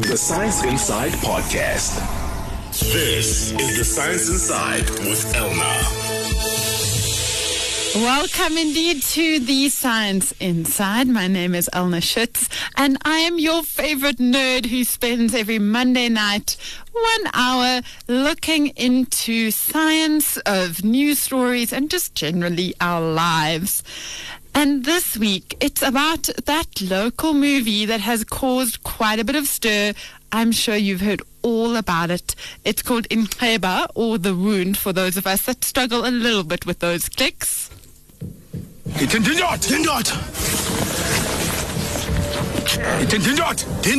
The Science Inside Podcast. This is the Science Inside with Elna. Welcome indeed to the Science Inside. My name is Elna Schutz, and I am your favorite nerd who spends every Monday night one hour looking into science of news stories and just generally our lives. And this week, it's about that local movie that has caused quite a bit of stir. I'm sure you've heard all about it. It's called Inxeba, or The Wound, for those of us that struggle a little bit with those clicks. Den, den dort! Den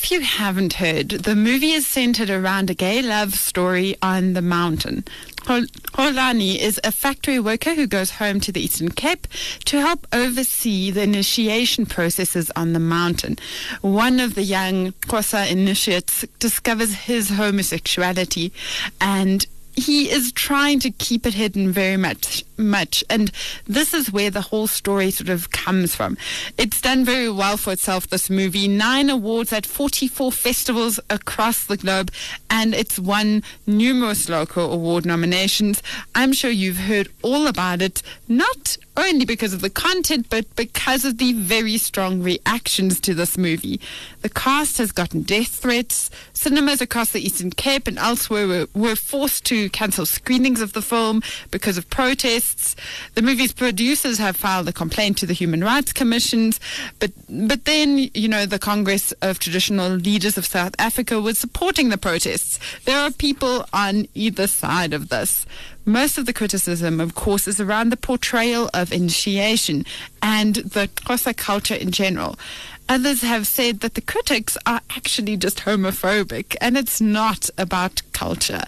If you haven't heard, the movie is centered around a gay love story on the mountain. Hol- Holani is a factory worker who goes home to the Eastern Cape to help oversee the initiation processes on the mountain. One of the young Xhosa initiates discovers his homosexuality and he is trying to keep it hidden very much much. And this is where the whole story sort of comes from. It's done very well for itself this movie. Nine awards at 44 festivals across the globe and it's won numerous local award nominations. I'm sure you've heard all about it not only because of the content but because of the very strong reactions to this movie. The cast has gotten death threats. Cinemas across the eastern cape and elsewhere were, were forced to cancel screenings of the film because of protests. The movie's producers have filed a complaint to the Human Rights Commissions, but but then you know the Congress of Traditional Leaders of South Africa was supporting the protests. There are people on either side of this. Most of the criticism, of course, is around the portrayal of initiation and the Xhosa culture in general. Others have said that the critics are actually just homophobic and it's not about culture.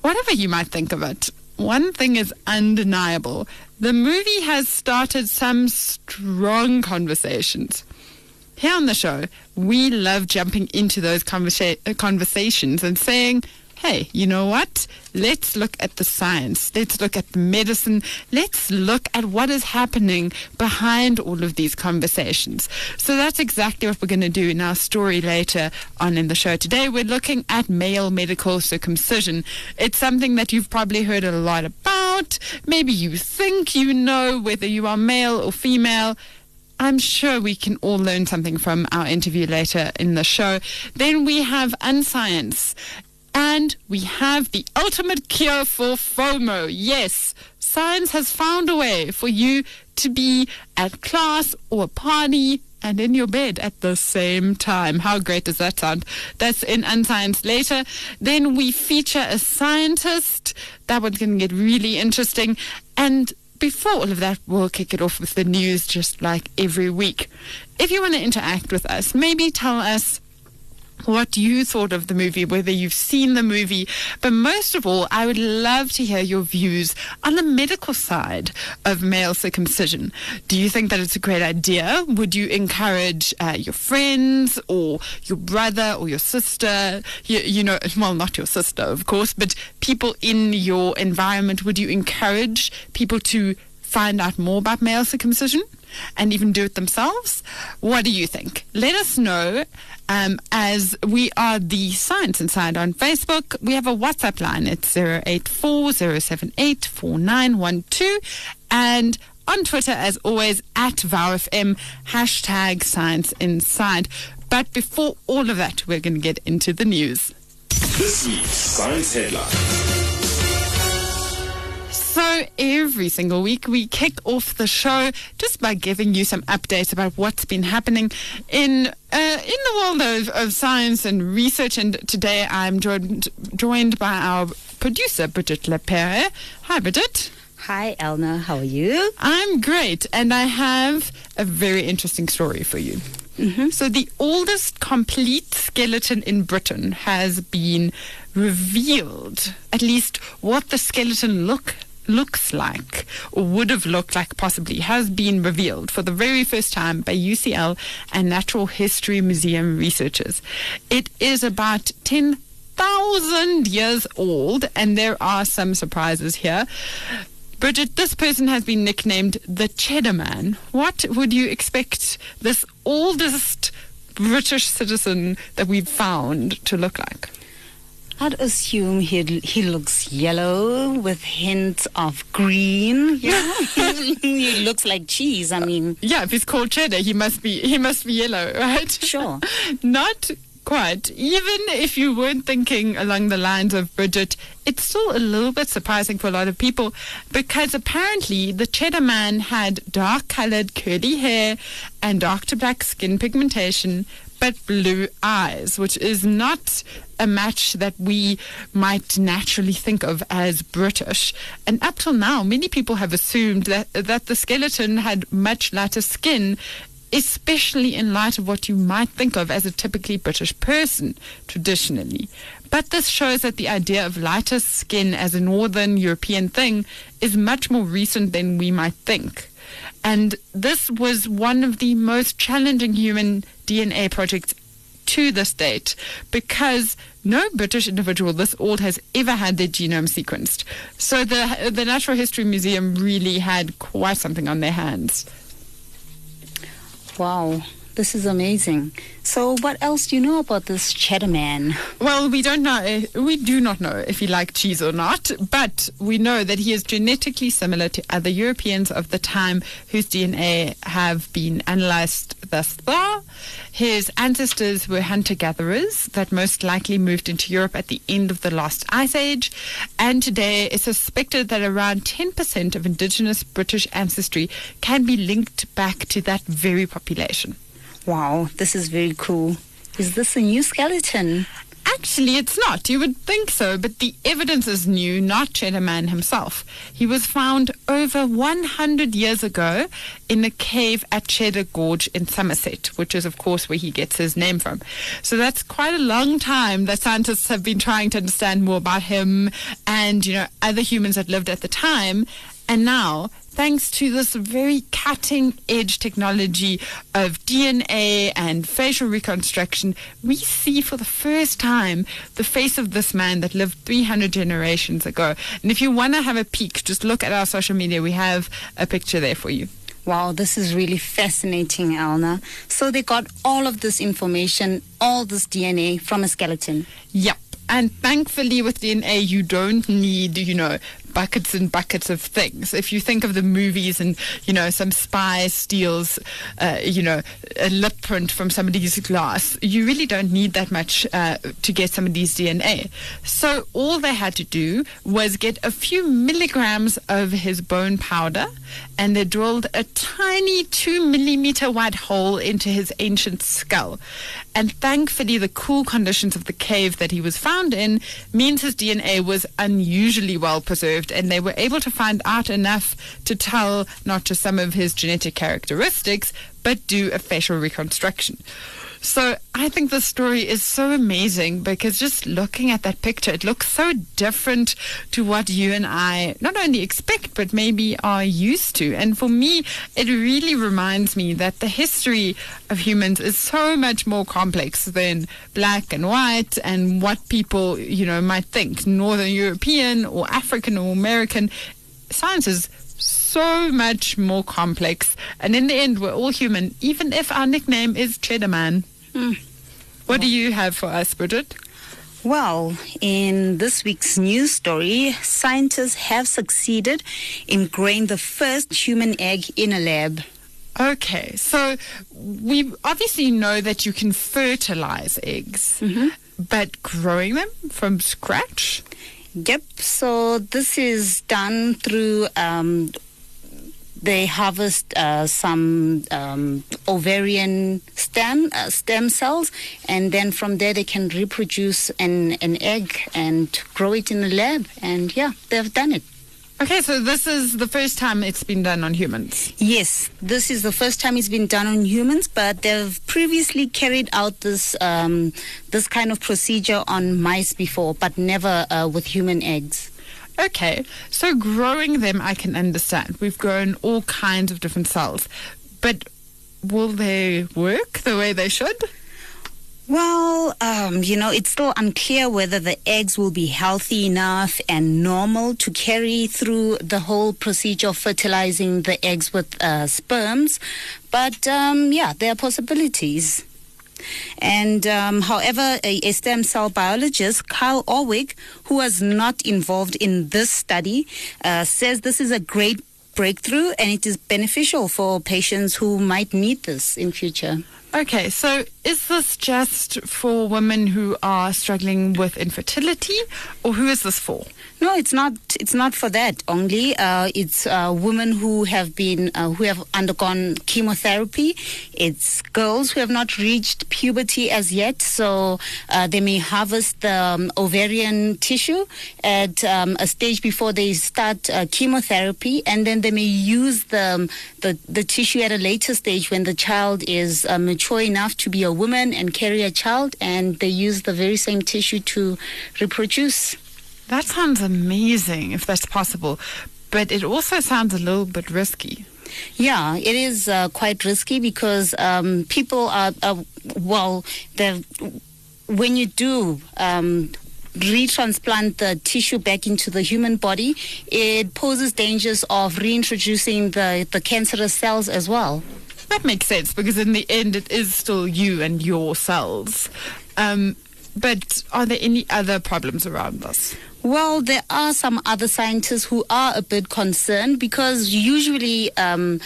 Whatever you might think of it, one thing is undeniable. The movie has started some strong conversations. Here on the show, we love jumping into those conversa- conversations and saying, hey, you know what? Let's look at the science. Let's look at the medicine. Let's look at what is happening behind all of these conversations. So that's exactly what we're going to do in our story later on in the show. Today, we're looking at male medical circumcision. It's something that you've probably heard a lot about. Maybe you think you know whether you are male or female. I'm sure we can all learn something from our interview later in the show. Then we have Unscience. And we have the ultimate cure for FOMO. Yes, science has found a way for you to be at class or a party and in your bed at the same time. How great does that sound? That's in Unscience later. Then we feature a scientist. That one's going to get really interesting. And before all of that, we'll kick it off with the news just like every week. If you want to interact with us, maybe tell us what you thought of the movie, whether you've seen the movie. But most of all, I would love to hear your views on the medical side of male circumcision. Do you think that it's a great idea? Would you encourage uh, your friends or your brother or your sister? You, you know, well, not your sister, of course, but people in your environment. Would you encourage people to find out more about male circumcision and even do it themselves? What do you think? Let us know um, as we are the Science Inside on Facebook. We have a WhatsApp line. It's 084 And on Twitter, as always, at VowFM, hashtag Science Inside. But before all of that, we're going to get into the news. This week's Science Headline. So every single week we kick off the show just by giving you some updates about what's been happening in uh, in the world of, of science and research. And today I'm joined joined by our producer Bridget Lepere. Hi, Bridget. Hi, Elna. How are you? I'm great, and I have a very interesting story for you. Mm-hmm. So, the oldest complete skeleton in Britain has been revealed. At least, what the skeleton look looks like, or would have looked like possibly, has been revealed for the very first time by UCL and Natural History Museum researchers. It is about 10,000 years old, and there are some surprises here. Bridget, this person has been nicknamed the Cheddar Man. What would you expect this oldest British citizen that we've found to look like? I'd assume he he looks yellow with hints of green. Yeah, he looks like cheese. I mean, Yeah, if he's called cheddar, he must be he must be yellow, right? Sure. Not quite. Even if you weren't thinking along the lines of Bridget, it's still a little bit surprising for a lot of people because apparently the cheddar man had dark colored curly hair and dark to black skin pigmentation but blue eyes, which is not a match that we might naturally think of as British. And up till now, many people have assumed that that the skeleton had much lighter skin especially in light of what you might think of as a typically British person traditionally. But this shows that the idea of lighter skin as a Northern European thing is much more recent than we might think. And this was one of the most challenging human DNA projects to this date because no British individual this old has ever had their genome sequenced. So the the Natural History Museum really had quite something on their hands. wow, this is amazing. So, what else do you know about this cheddar man? Well, we don't know. Eh, we do not know if he liked cheese or not, but we know that he is genetically similar to other Europeans of the time whose DNA have been analyzed thus far. His ancestors were hunter gatherers that most likely moved into Europe at the end of the last ice age, and today it's suspected that around 10% of indigenous British ancestry can be linked back to that very population. Wow, this is very cool. Is this a new skeleton? Actually, it's not. You would think so, but the evidence is new, not Cheddar Man himself. He was found over 100 years ago in a cave at Cheddar Gorge in Somerset, which is, of course, where he gets his name from. So that's quite a long time that scientists have been trying to understand more about him and, you know, other humans that lived at the time. And now, thanks to this very cutting edge technology of DNA and facial reconstruction, we see for the first time the face of this man that lived 300 generations ago. And if you want to have a peek, just look at our social media. We have a picture there for you. Wow, this is really fascinating, Elna. So they got all of this information, all this DNA from a skeleton. Yep. And thankfully, with DNA, you don't need, you know, buckets and buckets of things. If you think of the movies and, you know, some spy steals, uh, you know, a lip print from somebody's glass, you really don't need that much uh, to get somebody's DNA. So all they had to do was get a few milligrams of his bone powder and they drilled a tiny two millimeter wide hole into his ancient skull. And thankfully, the cool conditions of the cave that he was found in means his DNA was unusually well preserved, and they were able to find out enough to tell not just some of his genetic characteristics, but do a facial reconstruction. So I think the story is so amazing because just looking at that picture, it looks so different to what you and I not only expect, but maybe are used to. And for me, it really reminds me that the history of humans is so much more complex than black and white and what people, you know, might think, Northern European or African or American. Science is so much more complex. And in the end, we're all human, even if our nickname is Cheddar Man. What do you have for us, Bridget? Well, in this week's news story, scientists have succeeded in growing the first human egg in a lab. Okay, so we obviously know that you can fertilize eggs, but growing them from scratch? Yep, so this is done through. Um, they harvest uh, some um, ovarian stem uh, stem cells, and then from there they can reproduce an, an egg and grow it in the lab. And yeah, they've done it. Okay, so this is the first time it's been done on humans. Yes, this is the first time it's been done on humans, but they've previously carried out this um, this kind of procedure on mice before, but never uh, with human eggs. Okay, so growing them I can understand. We've grown all kinds of different cells, but will they work the way they should? Well, um, you know, it's still unclear whether the eggs will be healthy enough and normal to carry through the whole procedure of fertilizing the eggs with uh, sperms. But um, yeah, there are possibilities. And um, however, a, a, stem cell biologist, Carl Orwig, who was not involved in this study, uh, says this is a great breakthrough and it is beneficial for patients who might need this in future. Okay, so is this just for women who are struggling with infertility, or who is this for? No, it's not. It's not for that only. Uh, it's uh, women who have been uh, who have undergone chemotherapy. It's girls who have not reached puberty as yet, so uh, they may harvest the um, ovarian tissue at um, a stage before they start uh, chemotherapy, and then they may use the, um, the the tissue at a later stage when the child is uh, mature enough to be a woman and carry a child, and they use the very same tissue to reproduce. That sounds amazing if that's possible, but it also sounds a little bit risky. Yeah, it is uh, quite risky because um, people are, uh, well, when you do um, retransplant the tissue back into the human body, it poses dangers of reintroducing the, the cancerous cells as well. That makes sense because in the end, it is still you and your cells. Um, but are there any other problems around this? Well, there are some other scientists who are a bit concerned because usually. Um,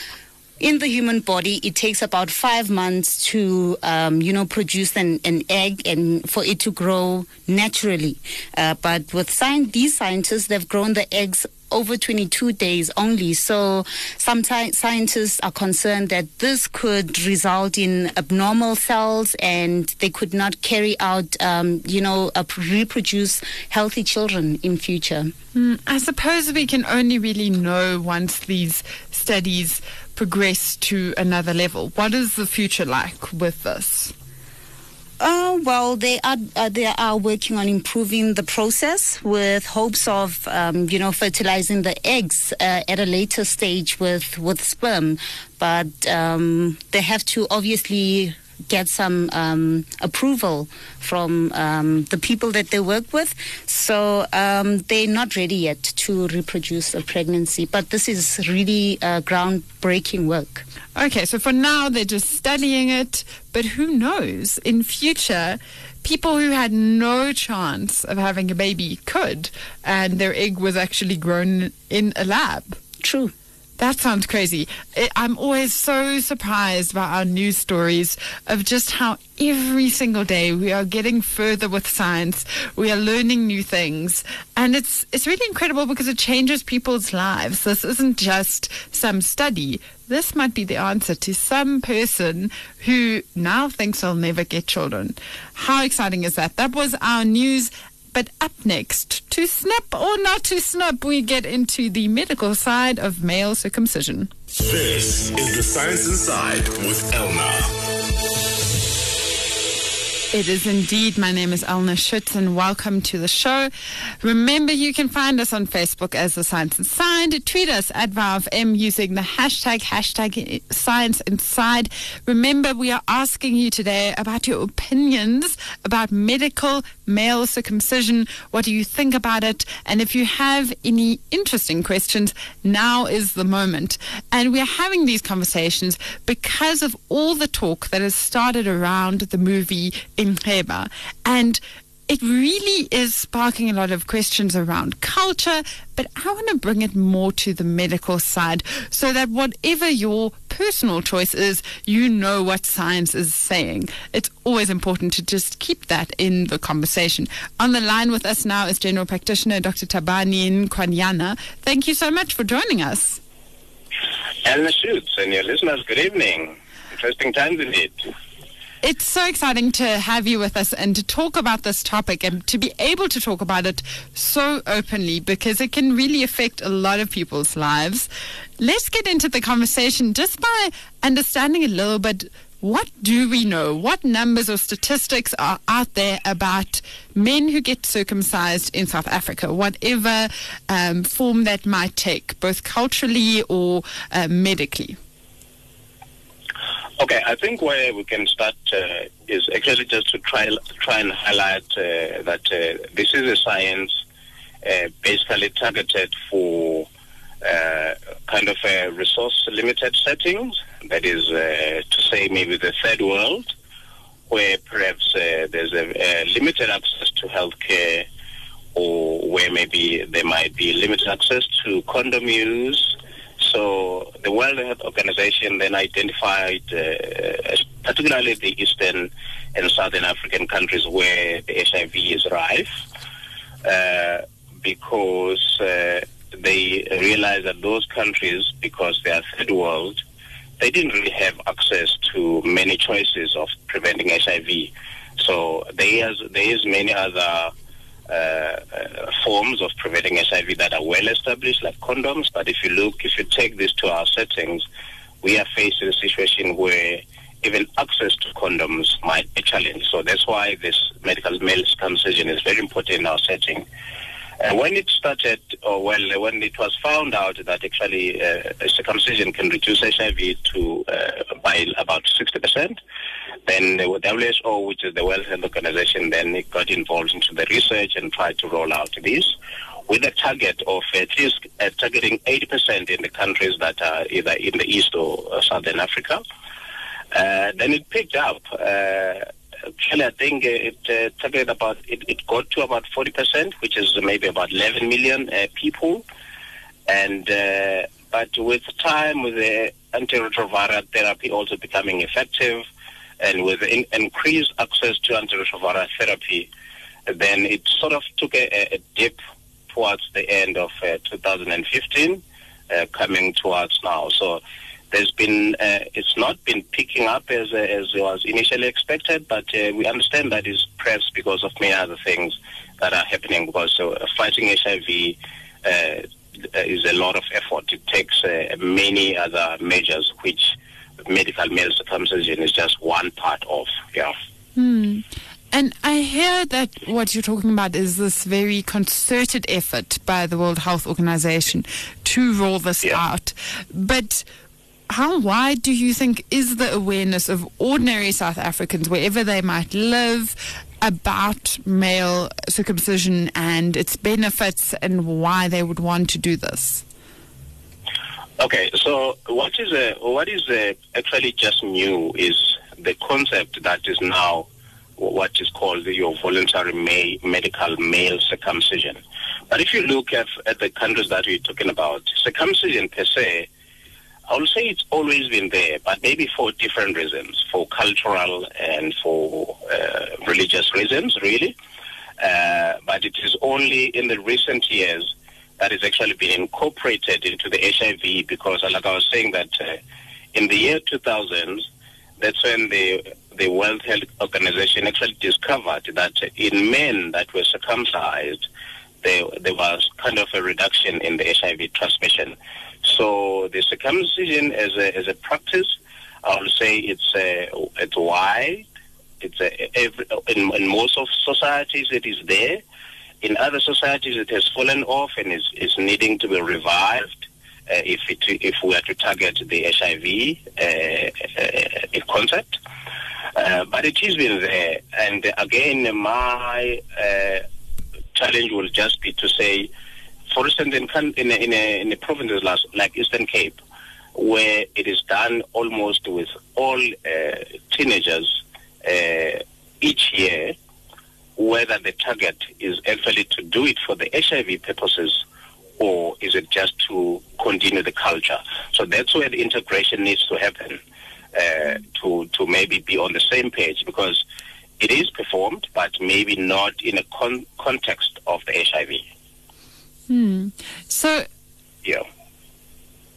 in the human body, it takes about five months to, um, you know, produce an, an egg and for it to grow naturally. Uh, but with science, these scientists, they've grown the eggs over 22 days only. So sometimes scientists are concerned that this could result in abnormal cells and they could not carry out, um, you know, reproduce healthy children in future. Mm, I suppose we can only really know once these studies progress to another level. What is the future like with this? Uh, well, they are uh, they are working on improving the process with hopes of um, you know fertilizing the eggs uh, at a later stage with with sperm, but um, they have to obviously get some um, approval from um, the people that they work with. So um, they're not ready yet to reproduce a pregnancy, but this is really uh, groundbreaking work. Okay, so for now they're just studying it, but who knows? In future, people who had no chance of having a baby could, and their egg was actually grown in a lab. True. That sounds crazy. I'm always so surprised by our news stories of just how every single day we are getting further with science. We are learning new things. And it's, it's really incredible because it changes people's lives. This isn't just some study. This might be the answer to some person who now thinks they'll never get children. How exciting is that? That was our news but up next, to snip or not to snip, we get into the medical side of male circumcision. This is the Science Inside with Elna. It is indeed. My name is Elna Schutz and welcome to the show. Remember, you can find us on Facebook as The Science Inside. Tweet us at VowFM using the hashtag, hashtag Science Inside. Remember, we are asking you today about your opinions about medical male circumcision. What do you think about it? And if you have any interesting questions, now is the moment. And we're having these conversations because of all the talk that has started around the movie Inxeba. And it really is sparking a lot of questions around culture, but I want to bring it more to the medical side so that whatever your personal choice is, you know what science is saying. It's always important to just keep that in the conversation. On the line with us now is General Practitioner Dr. Thabani Nkwanyana. Thank you so much for joining us. Elna Schutz and your listeners, good evening. Interesting times indeed. It's so exciting to have you with us and to talk about this topic and to be able to talk about it so openly because it can really affect a lot of people's lives. Let's get into the conversation just by understanding a little bit what do we know? What numbers or statistics are out there about men who get circumcised in South Africa, whatever um, form that might take, both culturally or uh, medically? Okay, I think where we can start uh, is actually just to try try and highlight uh, that uh, this is a science uh, basically targeted for uh, kind of a resource limited settings. That is uh, to say, maybe the third world, where perhaps there's a, a limited access to healthcare, or where maybe there might be limited access to condom use so the World Health Organization then identified, uh, particularly the Eastern and Southern African countries where the HIV is rife, uh, because uh, they realized that those countries, because they are third world, they didn't really have access to many choices of preventing HIV. So there is, there is many other uh, uh, forms of preventing HIV that are well established, like condoms. But if you look, if you take this to our settings, we are facing a situation where even access to condoms might be challenged. So that's why this medical male circumcision is very important in our setting. Uh, when it started, or well, when it was found out that actually uh, circumcision can reduce HIV to uh, by about 60%, then the WHO, which is the World Health Organization, then it got involved into the research and tried to roll out this with a target of at least uh, targeting 80% in the countries that are either in the East or Southern Africa. Uh, then it picked up. Actually, I think it uh, targeted about, it, it, got to about 40%, which is maybe about 11 million uh, people. And uh, but with time, with the antiretroviral therapy also becoming effective, and with in, increased access to antiretroviral therapy, then it sort of took a, a dip towards the end of uh, 2015, uh, coming towards now. So there's been uh, it's not been picking up as as was initially expected, but uh, we understand that is perhaps because of many other things that are happening. Because uh, fighting HIV uh, is a lot of effort. It takes many other measures which medical male circumcision is just one part of. Yeah. Hmm. And I hear that what you're talking about is this very concerted effort by the World Health Organization to roll this yeah. out. But how wide do you think is the awareness of ordinary South Africans, wherever they might live, about male circumcision and its benefits and why they would want to do this? Okay, so what is a, what is a, actually just new is the concept that is now what is called your voluntary ma- medical male circumcision. But if you look at, at the countries that we're talking about, circumcision per se, I would say it's always been there, but maybe for different reasons, for cultural and for uh, religious reasons, really. Uh, but it is only in the recent years that has actually been incorporated into the HIV because, like I was saying, that uh, in the year 2000, that's when the the World Health Organization actually discovered that in men that were circumcised, there, there was kind of a reduction in the HIV transmission. So the circumcision as a, as a practice, I would say it's a, uh, it's wide. It's a, every, in, in most of societies it is there. In other societies, it has fallen off and is, is needing to be revived uh, if it, if we are to target the HIV uh, uh, concept. Uh, but it has been there. And again, my uh, challenge will just be to say, for instance, in, in, in, a, in a provinces like Eastern Cape, where it is done almost with all uh, teenagers each year, whether the target is actually to do it for the HIV purposes or is it just to continue the culture? So that's where the integration needs to happen uh, to, to maybe be on the same page because it is performed, but maybe not in a con- context of the HIV. Hmm. So, yeah.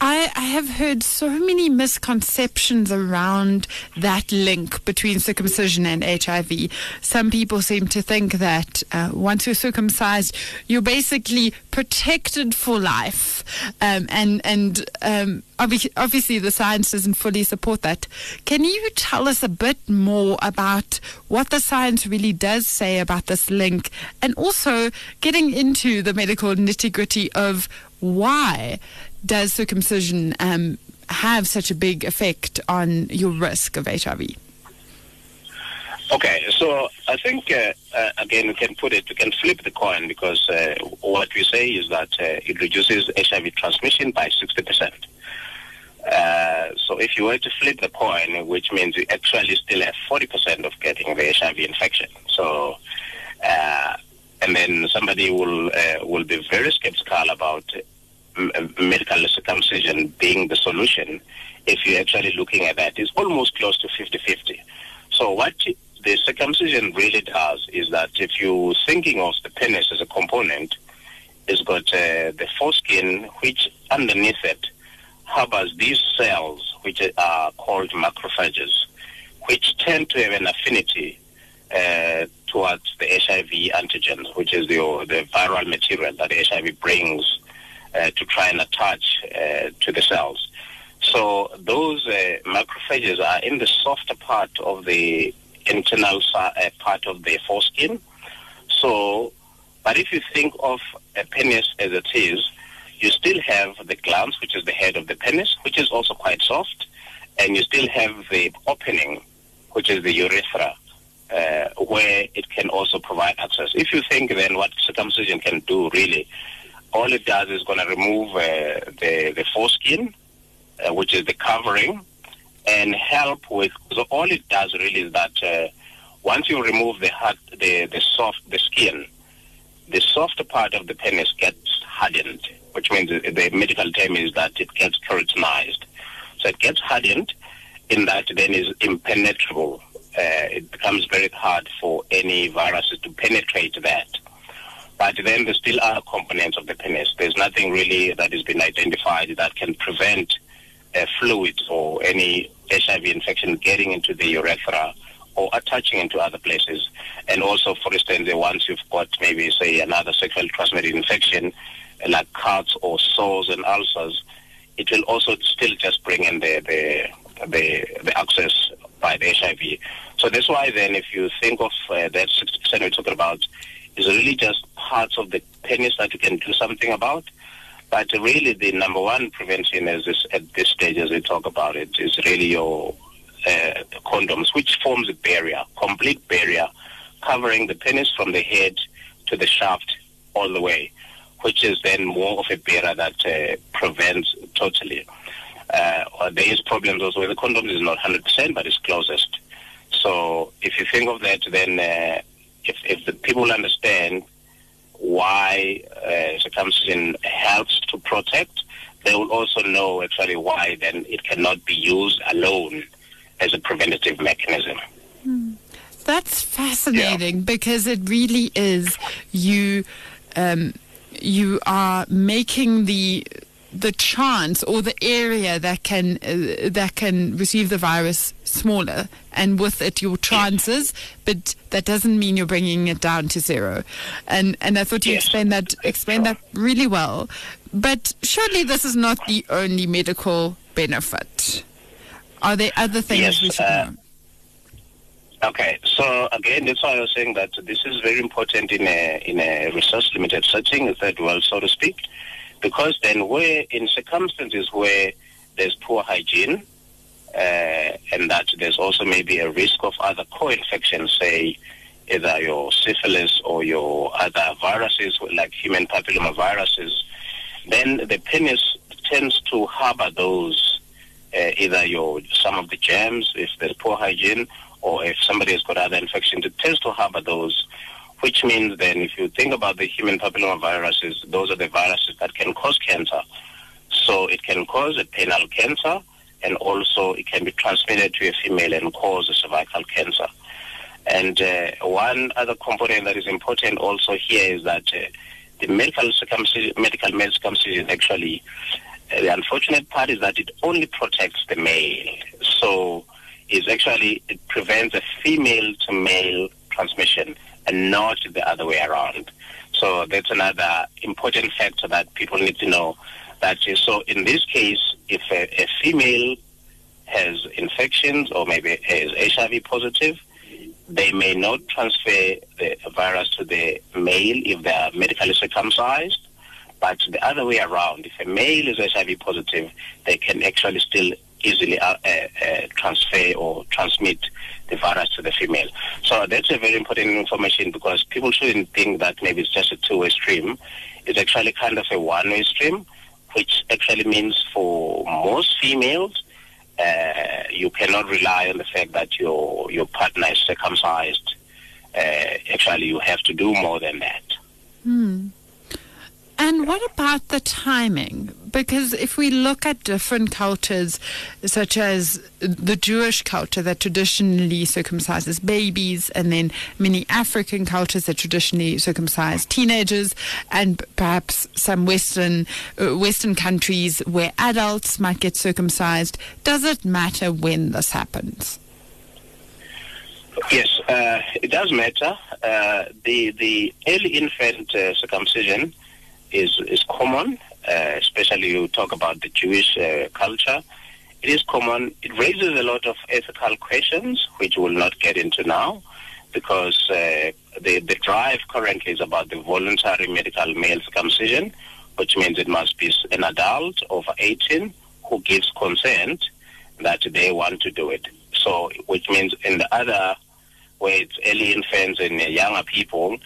I, I have heard so many misconceptions around that link between circumcision and HIV. Some people seem to think that uh, once you're circumcised, you're basically protected for life, um, and and um, obviously, obviously the science doesn't fully support that. Can you tell us a bit more about what the science really does say about this link, and also getting into the medical nitty gritty of why does circumcision um, have such a big effect on your risk of HIV? Okay, so I think uh, uh, again we can put it, we can flip the coin because uh, what we say is that uh, it reduces HIV transmission by sixty percent. Uh, so if you were to flip the coin, which means you actually still have forty percent of getting the HIV infection. So, uh, and then somebody will will be very skeptical about medical circumcision being the solution. If you're actually looking at that, it's almost close to 50-50. So what the circumcision really does is that if you're thinking of the penis as a component, it's got uh, the foreskin, which underneath it harbors these cells, which are called macrophages, which tend to have an affinity uh, towards the HIV antigens, which is the, the viral material that HIV brings to try and attach uh, to the cells. So those uh, macrophages are in the softer part of the internal uh, part of the foreskin. So, but if you think of a penis as it is, you still have the glans, which is the head of the penis, which is also quite soft, and you still have the opening, which is the urethra, uh, where it can also provide access. If you think then what circumcision can do really, all it does is going to remove uh, the, the foreskin, uh, which is the covering, and help with. So all it does really is that uh, once you remove the hard, the the soft the skin, the softer part of the penis gets hardened, which means the medical term is that it gets keratinized. So it gets hardened, in that then is impenetrable. Uh, it becomes very hard for any viruses to penetrate that. But then there still are components of the penis. There's nothing really that has been identified that can prevent uh, fluids or any HIV infection getting into the urethra or attaching into other places. And also, for instance, the once you've got maybe, say, another sexually transmitted infection, like cuts or sores and ulcers, it will also still just bring in the, the, the, the access by the HIV. So that's why then if you think of uh, that 60% we're talking about, is really just parts of the penis that you can do something about. But really, the number one prevention is this, at this stage, as we talk about it, is really your uh, condoms, which forms a barrier, complete barrier, covering the penis from the head to the shaft all the way, which is then more of a barrier that uh, prevents totally. Uh, there is problems also with the condoms is not 100%, but it's closest. So if you think of that, then uh, if, if the people understand why uh, circumcision helps to protect, they will also know actually why then it cannot be used alone as a preventative mechanism. Mm. That's fascinating yeah. because it really is you. Um, you are making the the chance or the area that can uh, that can receive the virus smaller and with it your chances but that doesn't mean you're bringing it down to zero. And and I thought you yes. explained that explained that really well. But surely this is not the only medical benefit. Are there other things yes, we should uh, know? Okay, so again, that's why I was saying that this is very important in a in a resource limited setting, third world, so to speak, because then where in circumstances where there's poor hygiene uh, and that there's also maybe a risk of other co-infections, say either your syphilis or your other viruses like human papillomaviruses, then the penis tends to harbor those uh, either your some of the germs if there's poor hygiene or if somebody has got other infections, it tends to harbor those which means then if you think about the human papillomaviruses, those are the viruses that can cause cancer. So it can cause a penile cancer and also it can be transmitted to a female and cause a cervical cancer. And uh, one other component that is important also here is that uh, the medical circumcision, medical male circumcision actually, uh, the unfortunate part is that it only protects the male. So it's actually, it prevents a female to male transmission and not the other way around. So that's another important factor that people need to know. That so in this case, if a, a female has infections or maybe is HIV positive, they may not transfer the virus to the male if they are medically circumcised, But the other way around, if a male is HIV positive, they can actually still easily uh, uh, uh, transfer or transmit the virus to the female. So that's a very important information because people shouldn't think that maybe it's just a two-way stream. It's actually kind of a one-way stream, which actually means for most females, uh, you cannot rely on the fact that your your partner is circumcised. Uh, actually, you have to do more than that. Hmm. And what about the timing? Because if we look at different cultures, such as the Jewish culture that traditionally circumcises babies, and then many African cultures that traditionally circumcise teenagers, and perhaps some Western uh, Western countries where adults might get circumcised, does it matter when this happens? Yes, uh, it does matter. Uh, the the early infant uh, circumcision is is common, uh, especially you talk about the Jewish uh, culture. It is common. It raises a lot of ethical questions, which we'll not get into now, because uh, the the drive currently is about the voluntary medical male circumcision, which means it must be an adult over 18 who gives consent that they want to do it. So, which means in the other way, it's early infants and younger people,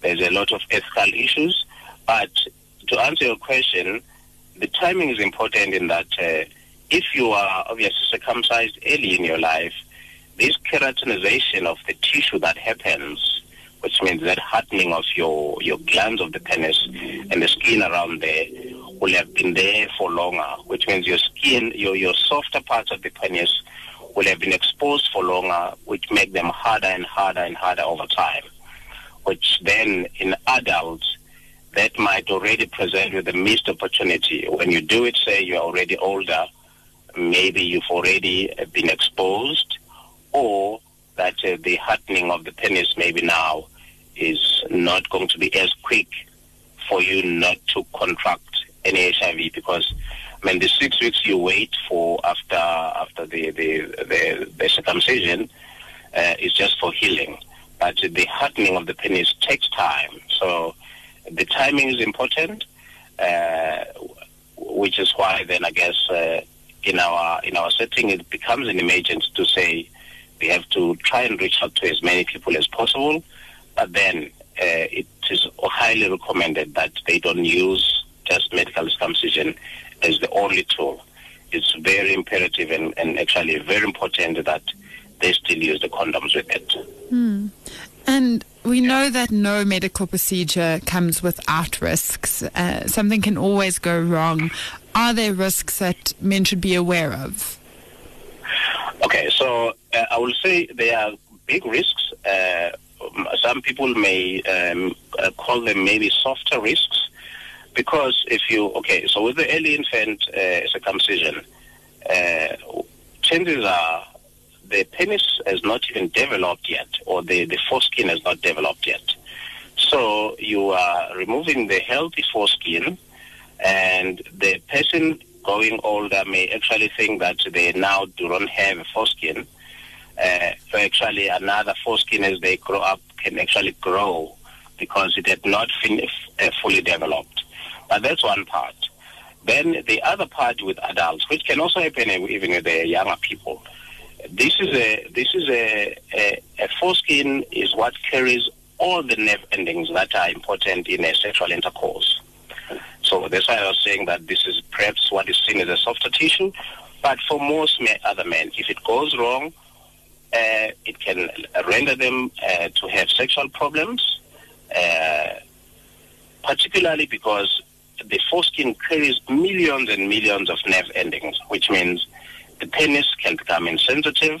there's a lot of ethical issues but to answer your question, the timing is important in that uh, if you are obviously circumcised early in your life, this keratinization of the tissue that happens, which means that hardening of your, your glans of the penis and the skin around there, will have been there for longer, which means your skin, your, your softer parts of the penis will have been exposed for longer, which make them harder and harder and harder over time, which then in adults that might already present you the missed opportunity. When you do it, say you're already older, maybe you've already been exposed, or that uh, the hardening of the penis maybe now is not going to be as quick for you not to contract any HIV because I mean the six weeks you wait for after after the the, the, the circumcision uh, is just for healing, but the hardening of the penis takes time. So the timing is important, uh, which is why then I guess uh, in our in our setting it becomes an emergency to say we have to try and reach out to as many people as possible, but then uh, it is highly recommended that they don't use just medical circumcision as the only tool. It's very imperative and, and actually very important that they still use the condoms with it. Hmm. And we know that no medical procedure comes without risks. Uh, something can always go wrong. Are there risks that men should be aware of? Okay, so uh, I will say there are big risks. Uh, some people may um, uh, call them maybe softer risks because if you, okay, so with the early infant uh, circumcision, uh, chances are the penis has not even developed yet, or the, the foreskin has not developed yet. So you are removing the healthy foreskin, and the person going older may actually think that they now do not have a foreskin. Uh, so actually, another foreskin as they grow up can actually grow because it had not fin- uh, fully developed. But that's one part. Then the other part with adults, which can also happen even with the younger people, this is a this is a, a, a foreskin is what carries all the nerve endings that are important in a sexual intercourse. So that's why I was saying that this is perhaps what is seen as a softer tissue. But for most other men, if it goes wrong, uh, it can render them uh, to have sexual problems, uh, particularly because the foreskin carries millions and millions of nerve endings, which means the penis can become insensitive,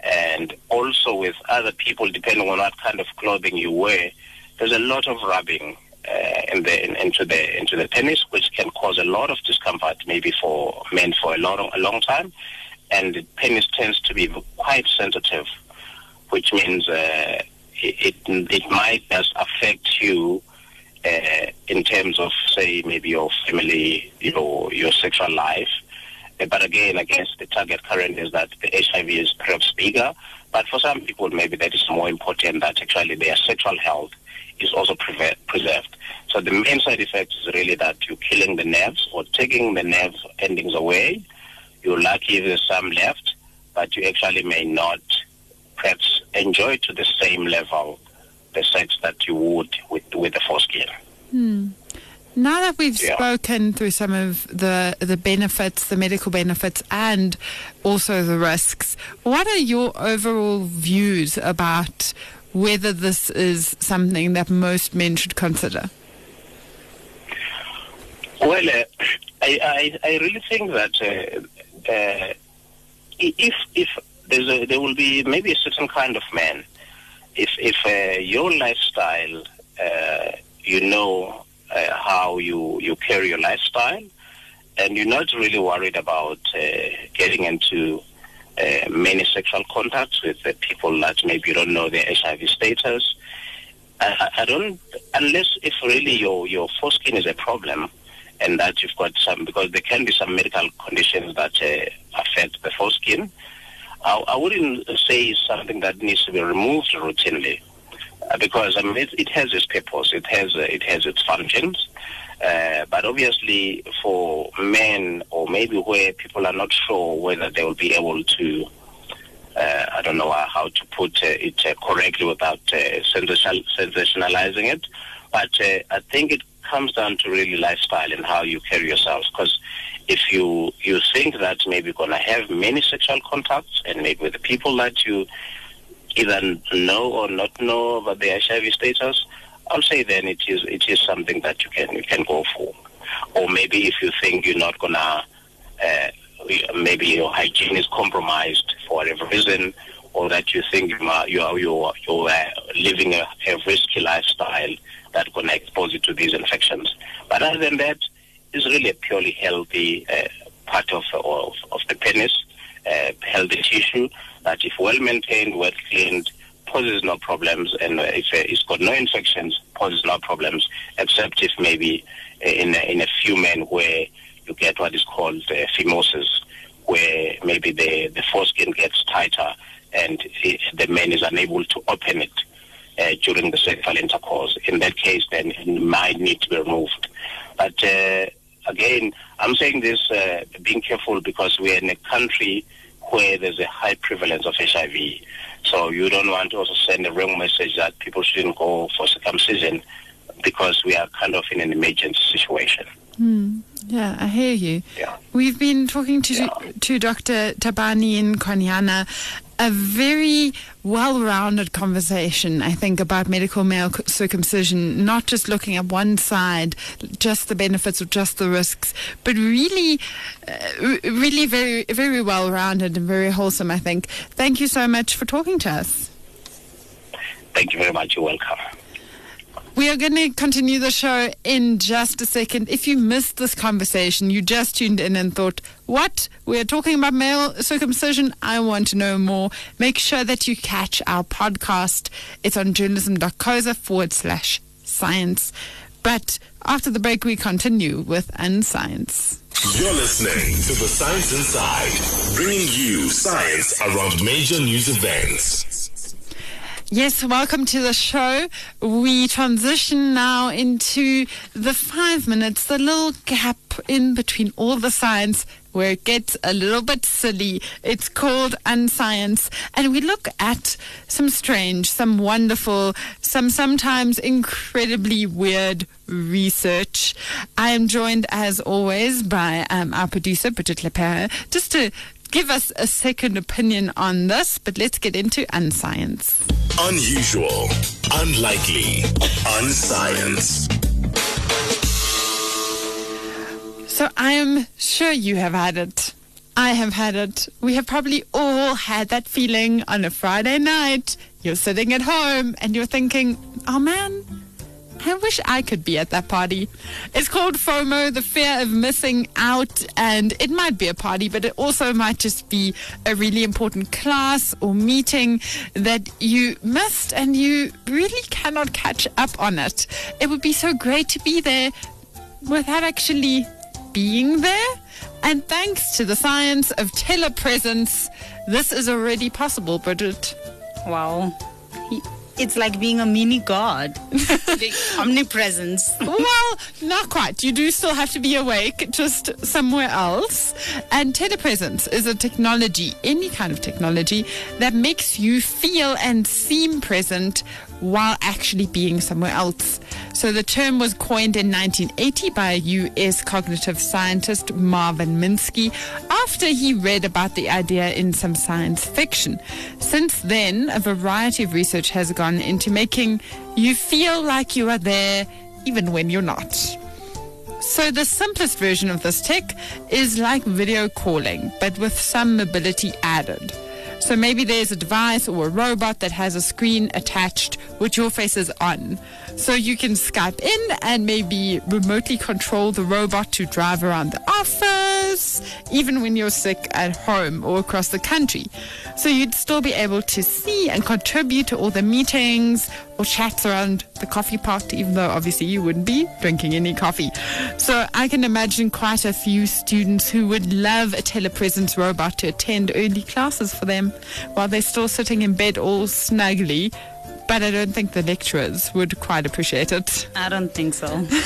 and also with other people, depending on what kind of clothing you wear, there's a lot of rubbing uh, in the, in, into the into the penis, which can cause a lot of discomfort, maybe for men for a long a long time, and the penis tends to be quite sensitive, which means uh, it, it, it might just affect you. Uh, in terms of, say, maybe your family, your your sexual life, Eh, but again, I guess the target current is that the HIV is perhaps bigger, But for some people, maybe that is more important that actually their sexual health is also preserved. So the main side effect is really that you're killing the nerves or taking the nerve endings away. You're lucky if there's some left, but you actually may not perhaps enjoy to the same level the sex that you would with with the foreskin. Hmm. Now that we've Yeah. spoken through some of the the benefits, the medical benefits, and also the risks, what are your overall views about whether this is something that most men should consider? Well, uh, I, I I really think that uh, uh, if if there's a, there will be maybe a certain kind of man, if if uh, your lifestyle, uh, you know uh, how you you carry your lifestyle, and you're not really worried about uh, getting into uh, many sexual contacts with uh, people that maybe you don't know their HIV status. I, I- don't, unless if really your your foreskin is a problem, and that you've got some because there can be some medical conditions that uh, affect the foreskin. I, I wouldn't say it's something that needs to be removed routinely because I mean it, it has its purpose, it has uh, it has its functions. Uh, but obviously, for men or maybe where people are not sure whether they will be able to, uh, I don't know uh, how to put uh, it uh, correctly without uh, sensationalizing it, but uh, I think it comes down to really lifestyle and how you carry yourselves. Because if you you think that maybe you're gonna have many sexual contacts and maybe with the people that you either know or not know about their HIV status, I'll say then it is it is something that you can you can go for. Or maybe if you think you're not gonna, uh, maybe your hygiene is compromised for whatever reason, or that you think you are you are you are, you are living a, a risky lifestyle that gonna expose you to these infections. But other than that, it's really a purely healthy uh, part of, of of the penis, uh, healthy tissue that if well maintained, well cleaned, poses no problems, and uh, if uh, it's got no infections, poses no problems, except if maybe uh, in a, in a few men where you get what is called uh, phimosis, where maybe the the foreskin gets tighter and it, the man is unable to open it uh, during the sexual intercourse. In that case, then it might need to be removed. But uh, again, I'm saying this uh, being careful because we're in a country where there's a high prevalence of HIV. So you don't want to also send a wrong message that people shouldn't go for circumcision because we are kind of in an emergency situation. Hmm. Yeah, I hear you. Yeah. We've been talking to Yeah. to Dr. Thabani Nkwanyana, a very well-rounded conversation, I think, about medical male circumcision, not just looking at one side, just the benefits or just the risks, but really, uh, really very, very well-rounded and very wholesome, I think. Thank you so much for talking to us. Thank you very much. You're welcome. We are going to continue the show in just a second. If you missed this conversation, you just tuned in and thought, what? We're talking about male circumcision. I want to know more. Make sure that you catch our podcast. It's on journalism.coza forward slash science. But after the break, we continue with Unscience. You're listening to The Science Inside, bringing you science around major news events. Yes, welcome to the show. We transition now into the five minutes, the little gap in between all the science where it gets a little bit silly. It's called Unscience. And we look at some strange, some wonderful, some sometimes incredibly weird research. I am joined, as always, by um, our producer, Bridget Lepere, just to give us a second opinion on this. But let's get into Unscience. Unusual, unlikely, unscience. So I am sure you have had it. I have had it. We have probably all had that feeling on a Friday night. You're sitting at home and you're thinking, oh man, I wish I could be at that party. It's called FOMO, the fear of missing out, and it might be a party, but it also might just be a really important class or meeting that you missed and you really cannot catch up on it. It would be so great to be there without actually being there. And thanks to the science of telepresence, this is already possible, Bridget. Wow. He- It's like being a mini god. omnipresence. well, not quite. You do still have to be awake, just somewhere else. And telepresence is a technology, any kind of technology, that makes you feel and seem present while actually being somewhere else. So the term was coined in 1980 by US cognitive scientist Marvin Minsky after he read about the idea in some science fiction. Since then, a variety of research has gone into making you feel like you are there even when you're not. So the simplest version of this tech is like video calling, but with some mobility added. So maybe there's a device or a robot that has a screen attached which your face is on. So you can Skype in and maybe remotely control the robot to drive around the office, even when you're sick at home or across the country. So you'd still be able to see and contribute to all the meetings or chats around the coffee pot, even though obviously you wouldn't be drinking any coffee. So I can imagine quite a few students who would love a telepresence robot to attend early classes for them while they're still sitting in bed all snugly. But I don't think the lecturers would quite appreciate it. I don't think so.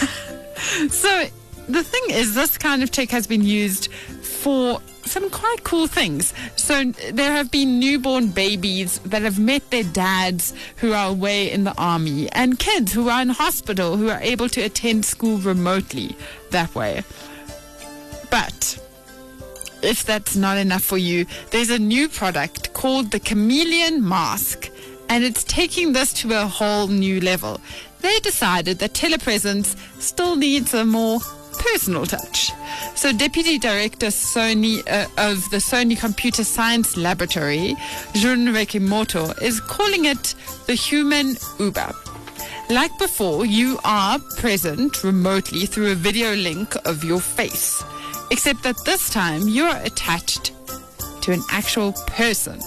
So the thing is, this kind of tech has been used for some quite cool things. So there have been newborn babies that have met their dads who are away in the army, and kids who are in hospital who are able to attend school remotely that way. But if that's not enough for you, there's a new product called the Chameleon Mask, and it's taking this to a whole new level. They decided that telepresence still needs a more personal touch. So, Deputy Director Sony uh, of the Sony Computer Science Laboratory, Jun Rekimoto, is calling it the human Uber. Like before, you are present remotely through a video link of your face, except that this time you are attached to an actual person.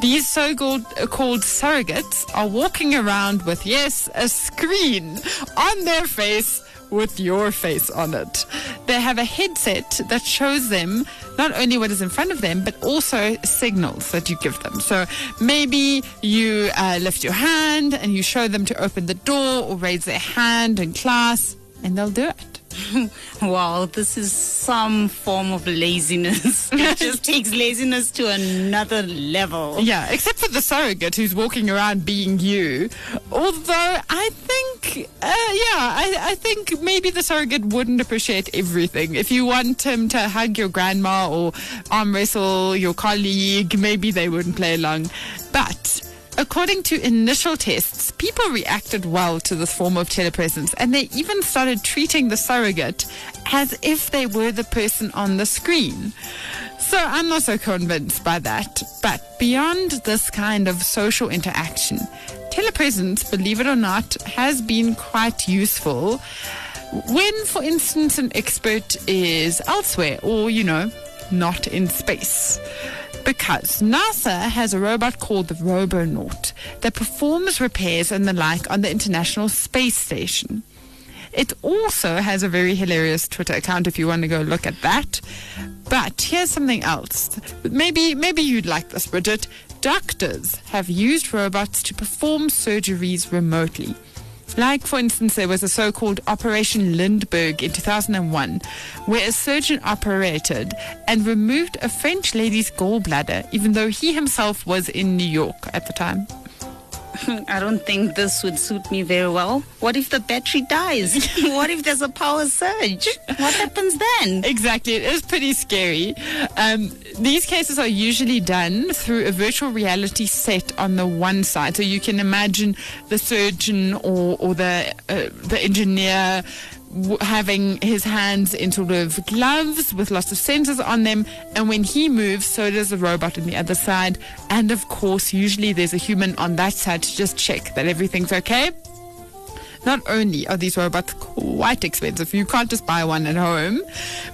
These so called, called surrogates are walking around with, yes, a screen on their face with your face on it. They have a headset that shows them not only what is in front of them, but also signals that you give them. So maybe you uh, lift your hand and you show them to open the door or raise their hand in class, and they'll do it. wow, this is some form of laziness. it just takes laziness to another level. Yeah, except for the surrogate who's walking around being you. Although I think, uh, yeah, I, I think maybe the surrogate wouldn't appreciate everything. If you want him to hug your grandma or arm wrestle your colleague, maybe they wouldn't play along. But According to initial tests, people reacted well to this form of telepresence and they even started treating the surrogate as if they were the person on the screen. So I'm not so convinced by that. But beyond this kind of social interaction, telepresence, believe it or not, has been quite useful when, for instance, an expert is elsewhere or, you know, not in space because NASA has a robot called the Robonaut that performs repairs and the like on the International Space Station. It also has a very hilarious Twitter account if you want to go look at that. But here's something else. Maybe maybe you'd like this, Bridget. Doctors have used robots to perform surgeries remotely. Like, for instance, there was a so called Operation Lindbergh in 2001, where a surgeon operated and removed a French lady's gallbladder, even though he himself was in New York at the time. I don't think this would suit me very well. What if the battery dies? what if there's a power surge? What happens then? Exactly, it is pretty scary. Um, these cases are usually done through a virtual reality set on the one side, so you can imagine the surgeon or or the uh, the engineer having his hands in sort of gloves with lots of sensors on them, and when he moves, so does the robot on the other side. And of course, usually there's a human on that side to just check that everything's okay. Not only are these robots quite expensive, you can't just buy one at home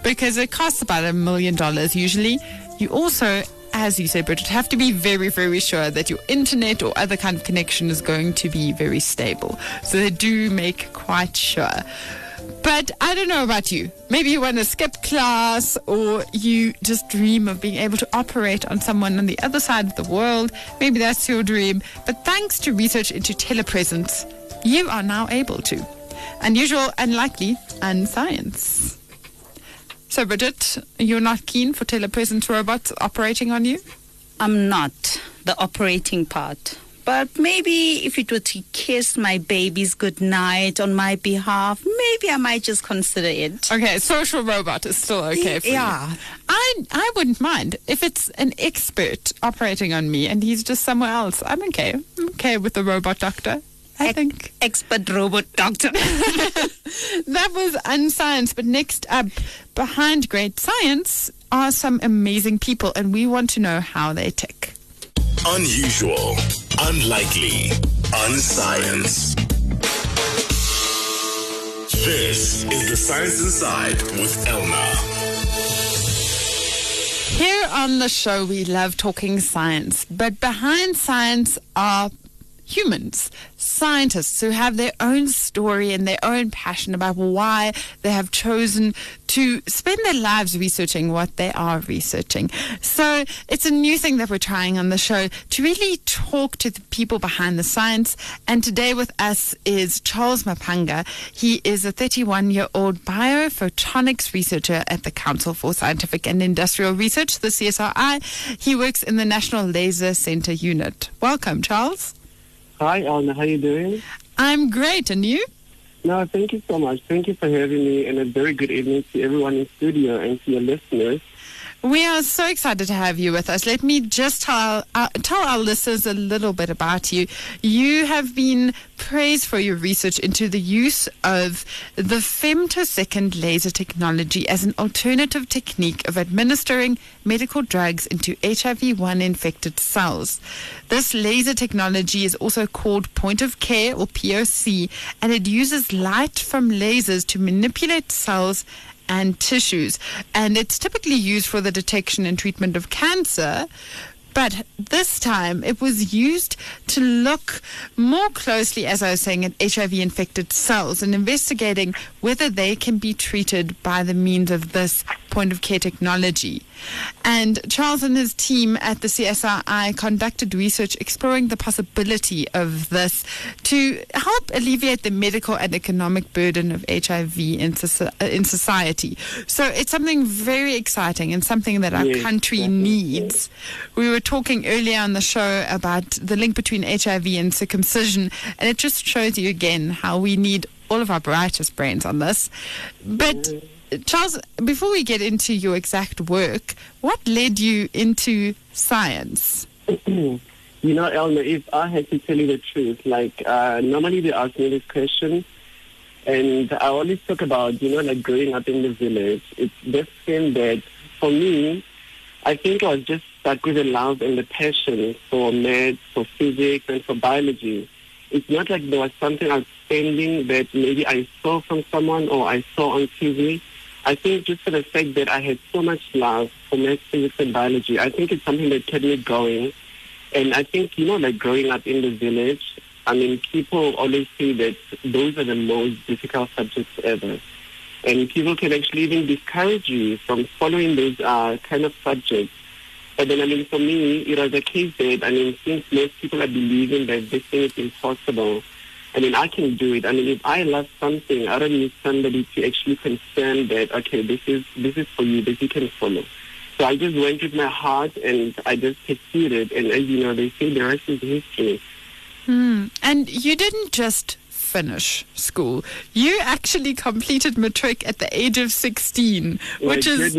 because it costs about a million dollars usually. You also, as you said, Bridget, have to be very, very sure that your internet or other kind of connection is going to be very stable. So they do make quite sure. But I don't know about you. Maybe you want to skip class or you just dream of being able to operate on someone on the other side of the world. Maybe that's your dream. But thanks to research into telepresence, you are now able to. Unusual, unlikely, and science. So, Bridget, you're not keen for telepresence robots operating on you? I'm not the operating part. But maybe if it were to kiss my babies goodnight on my behalf, maybe I might just consider it. Okay, social robot is still okay for Yeah. you. I I wouldn't mind if it's an expert operating on me and he's just somewhere else. I'm okay. I'm okay with the robot doctor. I Ex- think Expert robot doctor. that was unscience. But next up, behind great science are some amazing people, and we want to know how they tick. Unusual, unlikely, unscience. This is the Science Inside with Elna. Here on the show, we love talking science, but behind science are humans, scientists who have their own story and their own passion about why they have chosen to spend their lives researching what they are researching. So it's a new thing that we're trying on the show to really talk to the people behind the science. And today with us is Charles Maphanga. He is a 31 year old biophotonics researcher at the Council for Scientific and Industrial Research, the CSRI. He works in the National Laser Center Unit. Welcome, Charles. Hi, Elna. How are you doing? I'm great, and you? No, thank you so much. Thank you for having me, and a very good evening to everyone in studio and to your listeners. We are so excited to have you with us. Let me just tell uh, tell our listeners a little bit about you. You have been praised for your research into the use of the femtosecond laser technology as an alternative technique of administering medical drugs into HIV-1 infected cells. This laser technology is also called point of care or POC, and it uses light from lasers to manipulate cells and tissues. And it's typically used for the detection and treatment of cancer. But this time it was used to look more closely, as I was saying, at HIV infected cells and investigating whether they can be treated by the means of this point of care technology. And Charles and his team at the CSRI conducted research exploring the possibility of this to help alleviate the medical and economic burden of HIV in, uh, in society. So it's something very exciting and something that our Yes, country definitely. needs. We were talking earlier on the show about the link between HIV and circumcision, and it just shows you again how we need all of our brightest brains on this. But Charles, before we get into your exact work, what led you into science? You know, Elna, if I had to tell you the truth, like uh, normally they ask me this question, and I always talk about, you know, like growing up in the village. It's this thing that, for me, I think I was just stuck with the love and the passion for maths, for physics, and for biology. It's not like there was something outstanding that maybe I saw from someone or I saw on TV. I think just for the fact that I had so much love for maths, physics, and biology, I think it's something that kept me going. And I think, you know, like growing up in the village, I mean, people always say that those are the most difficult subjects ever. And people can actually even discourage you from following those uh, kind of subjects. But then, I mean, for me, it was a case that, I mean, since most people are believing that this thing is impossible, I mean, I can do it. I mean, if I love something, I don't need somebody to actually confirm that, okay, this is, this is for you, this you can follow. So I just went with my heart and I just pursued it. And as you know, they say the rest is history. Hmm. And you didn't just finish school. You actually completed matric at the age of 16, which is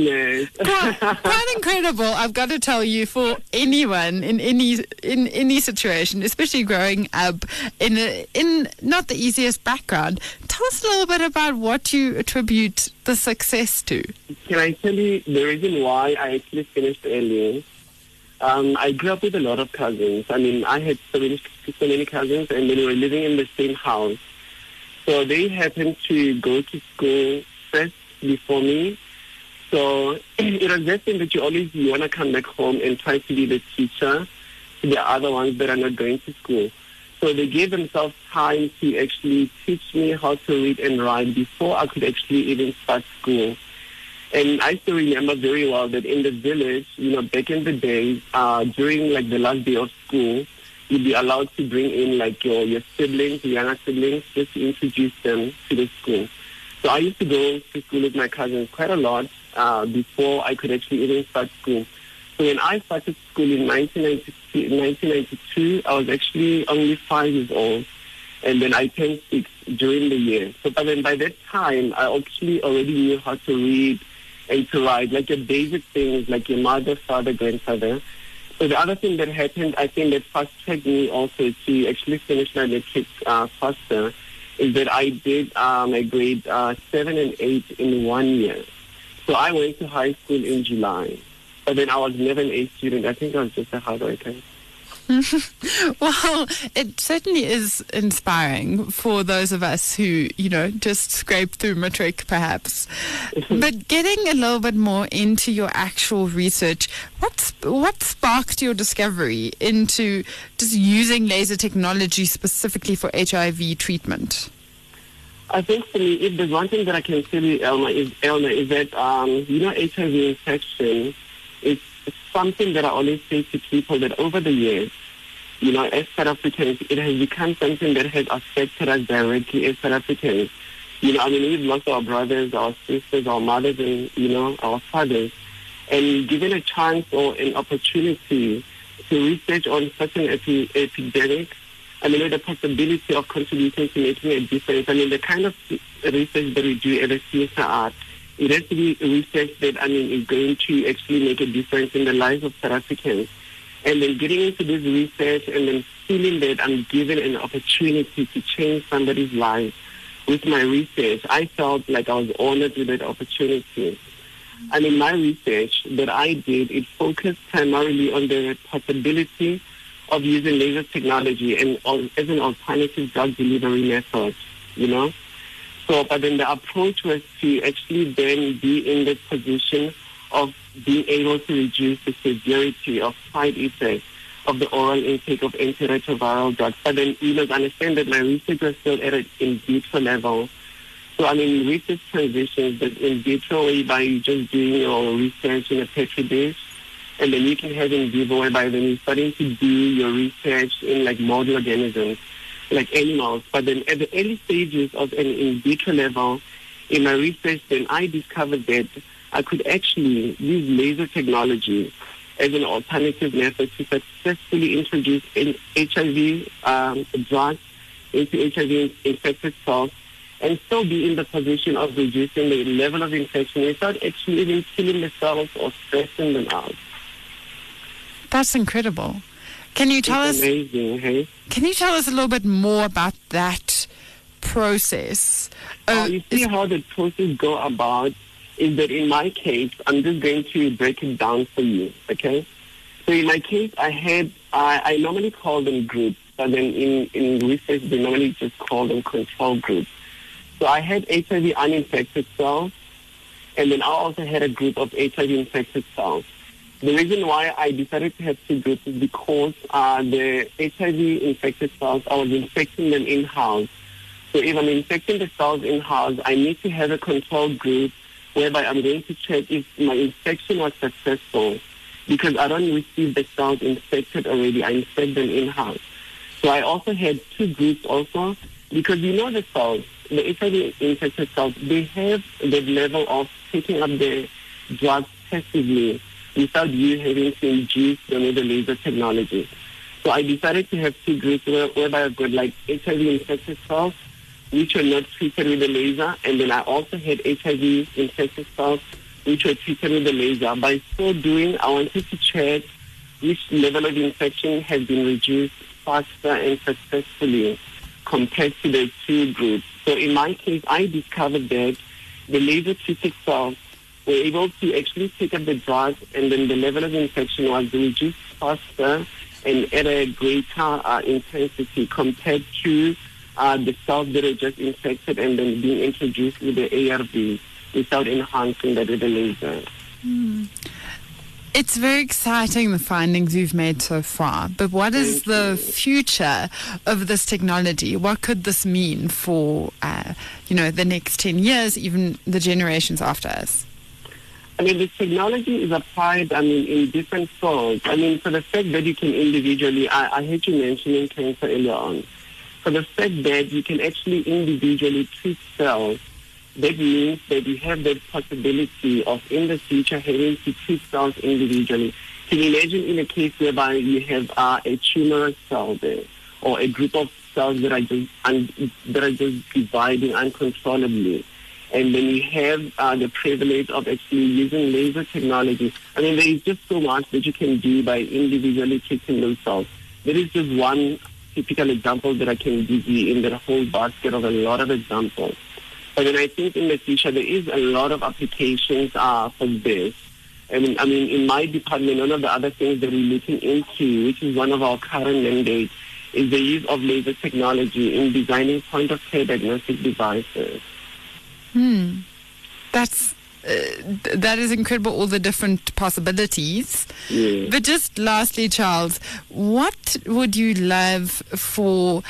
quite, quite incredible. I've got to tell you, for anyone in any in any situation, especially growing up in a, in not the easiest background. Tell us a little bit about what you attribute the success to. Can I tell you the reason why I actually finished early? Um, I grew up with a lot of cousins. I mean, I had so many, so many cousins, and then we were living in the same house. So they happened to go to school first before me. So it was that thing that you always you want to come back home and try to be the teacher to the other ones that are not going to school. So they gave themselves time to actually teach me how to read and write before I could actually even start school. And I still remember very well that in the village, you know, back in the days, uh, during like the last day of school, you'd be allowed to bring in like your, your siblings, your younger siblings, just to introduce them to the school. So I used to go to school with my cousins quite a lot uh, before I could actually even start school. So when I started school in 1992, 1992, I was actually only five years old. And then I turned six during the year. So but then by that time, I actually already knew how to read to write, like your basic things, like your mother, father, grandfather. So the other thing that happened, I think that fast-tracked me also to actually finish my matric uh, faster, is that I did uh, my grade uh, 7 and 8 in one year. So I went to high school in July. But then I was never an A student. I think I was just a hard worker. well, it certainly is inspiring for those of us who, you know, just scrape through matric perhaps. but getting a little bit more into your actual research, what's, what sparked your discovery into just using laser technology specifically for HIV treatment? I think for me, if there's one thing that I can tell you, Elna, is, Elna, is that, um, you know, HIV infection is something that I always say to people that over the years, you know, as South Africans, it has become something that has affected us directly as South Africans. You know, I mean, we've lost our brothers, our sisters, our mothers, and, you know, our fathers. And given a chance or an opportunity to research on such an epi- epidemic, I mean, the possibility of contributing to making a difference. I mean, the kind of research that we do at the CSIR, it has to be research that, I mean, is going to actually make a difference in the lives of South Africans. And then getting into this research and then feeling that I'm given an opportunity to change somebody's life with my research, I felt like I was honored with that opportunity. I mean, my research that I did, it focused primarily on the possibility of using laser technology and as an alternative drug delivery method, you know. So, but then the approach was to actually then be in the position of being able to reduce the severity of side effects of the oral intake of antiretroviral drugs. But then you must understand that my research was still at an in vitro level. So I mean, research transitions, but in vitro by just doing your research in a petri dish, and then you can have in vivo by then you're starting to do your research in like model organisms, like animals. But then at the early stages of an in vitro level, in my research, then I discovered that I could actually use laser technology as an alternative method to successfully introduce HIV um, drugs into HIV infected cells and still be in the position of reducing the level of infection without actually even killing the cells or stressing them out. That's incredible. Can you tell it's us? Amazing, hey? Can you tell us a little bit more about that process? Uh, you see how the process go about is that in my case, I'm just going to break it down for you, okay? So in my case, I had, I, I normally call them groups, but then in, in research, they normally just call them control groups. So I had HIV uninfected cells, and then I also had a group of HIV infected cells. The reason why I decided to have two groups is because uh, the HIV infected cells, I was infecting them in-house. So if I'm infecting the cells in-house, I need to have a control group whereby I'm going to check if my infection was successful because I don't receive the cells infected already. I infect them in-house. So I also had two groups also because you know the cells, the HIV infected cells, they have the level of taking up the drugs passively without you having to induce them the laser technology. So I decided to have two groups where, whereby I've got like HIV infected cells which were not treated with the laser, and then I also had HIV infected cells which were treated with the laser. By so doing, I wanted to check which level of infection has been reduced faster and successfully compared to the two groups. So in my case, I discovered that the laser-treated cells were able to actually take up the drug, and then the level of infection was reduced faster and at a greater uh, intensity compared to uh, the cells that are just infected and then being introduced with the ARV without enhancing that with the laser. Mm. It's very exciting the findings you've made so far. But what is Thank the you. future of this technology? What could this mean for, uh, you know, the next ten years, even the generations after us? I mean, this technology is applied, I mean, in different fields. I mean, for the fact that you can individually, I, I heard you mentioning cancer earlier on. For the fact that you can actually individually treat cells, that means that you have that possibility of in the future having to treat cells individually. Can you imagine in a case whereby you have uh, a tumorous cell there, or a group of cells that are just un- that are just dividing uncontrollably? And then you have uh, the privilege of actually using laser technology. I mean, there is just so much that you can do by individually treating those cells. There is just one typical example that I can give you in that whole basket of a lot of examples. But then I think in the future there is a lot of applications uh, for this. I mean, I mean, in my department, one of the other things that we're looking into, which is one of our current mandates, is the use of laser technology in designing point-of-care diagnostic devices. Hmm. That's uh, that is incredible. All the different possibilities. Yeah. But just lastly, Charles, what would you love for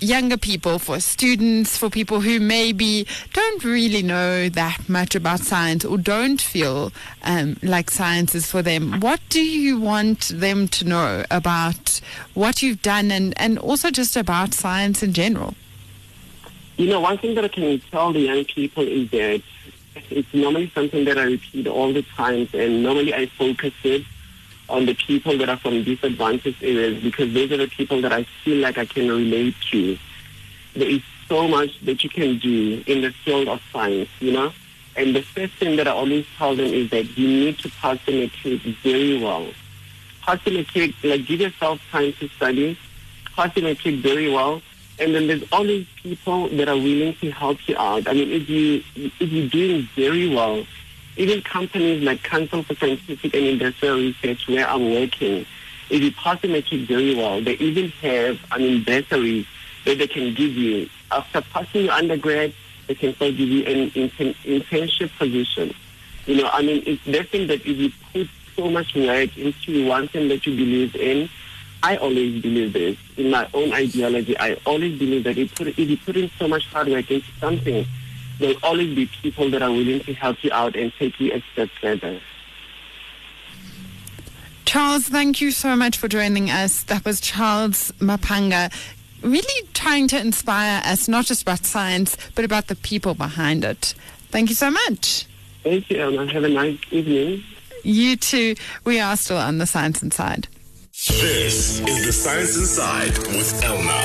younger people, for students, for people who maybe don't really know that much about science or don't feel um, like science is for them? What do you want them to know about what you've done and, and also just about science in general? You know, one thing that I can tell the young people is that it's normally something that I repeat all the time, and normally I focus it on the people that are from disadvantaged areas because those are the people that I feel like I can relate to. There is so much that you can do in the field of science, you know? And the first thing that I always tell them is that you need to pass the matric very well. Pass the matric, like give yourself time to study, pass the matric very well, and then there's always people that are willing to help you out. I mean, if you if you're doing very well, even companies like Council for Scientific and Industrial Research, where I'm working, if you pass the matric very well, they even have I mean that they can give you after passing your undergrad. They can still give you an intern- internship position. You know, I mean, it's definitely that if you put so much work into one thing that you believe in, I always believe this in my own ideology. I always believe that if, put, if you put in so much hard work into something, there will always be people that are willing to help you out and take you a step further. Charles, thank you so much for joining us. That was Charles Maphanga, really trying to inspire us not just about science, but about the people behind it. Thank you so much. Thank you, Emma. Have a nice evening. You too. We are still on the Science Inside. This is The Science Inside with Elna.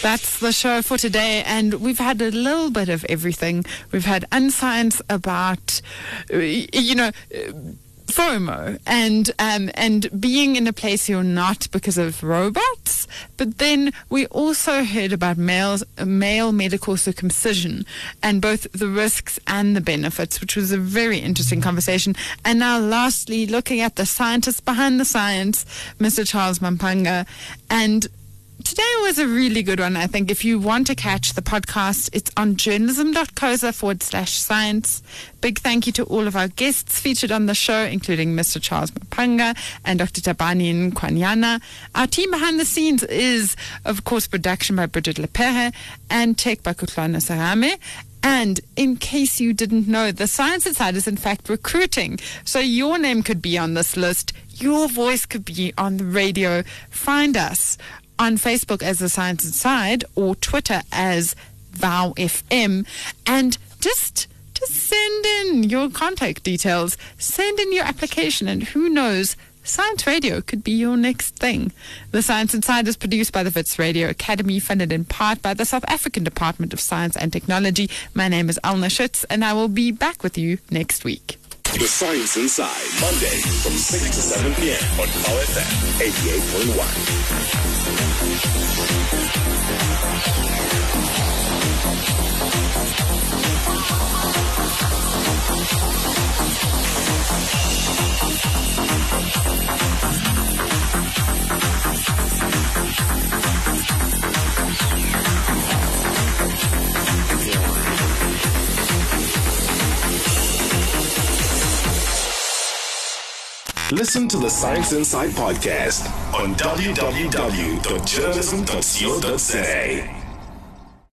That's the show for today, and we've had a little bit of everything. We've had unscience about, uh, you know, FOMO and um, and being in a place you're not because of robots. But then we also heard about males, male medical circumcision and both the risks and the benefits, which was a very interesting conversation. And now, lastly, looking at the scientist behind the science, Mr. Charles Maphanga, and Today was a really good one, I think. If you want to catch the podcast, it's on journalism.coza forward slash science. Big thank you to all of our guests featured on the show, including Mr. Charles Maphanga and Dr. Thabani Nkwanyana. Our team behind the scenes is, of course, production by Bridget Lepere and tech by Kutlana Sarame. And in case you didn't know, the Science Inside is in fact recruiting. So your name could be on this list. Your voice could be on the radio. Find us on Facebook as The Science Inside or Twitter as Vow FM and just just send in your contact details, send in your application, and who knows, Science Radio could be your next thing. The Science Inside is produced by the Wits Radio Academy, funded in part by the South African Department of Science and Technology. My name is Elna Schutz, and I will be back with you next week. The Science Inside, Monday from 6 to 7 p.m. on Power FM 88.1. Listen to the Science Inside podcast on www.journalism.co.za.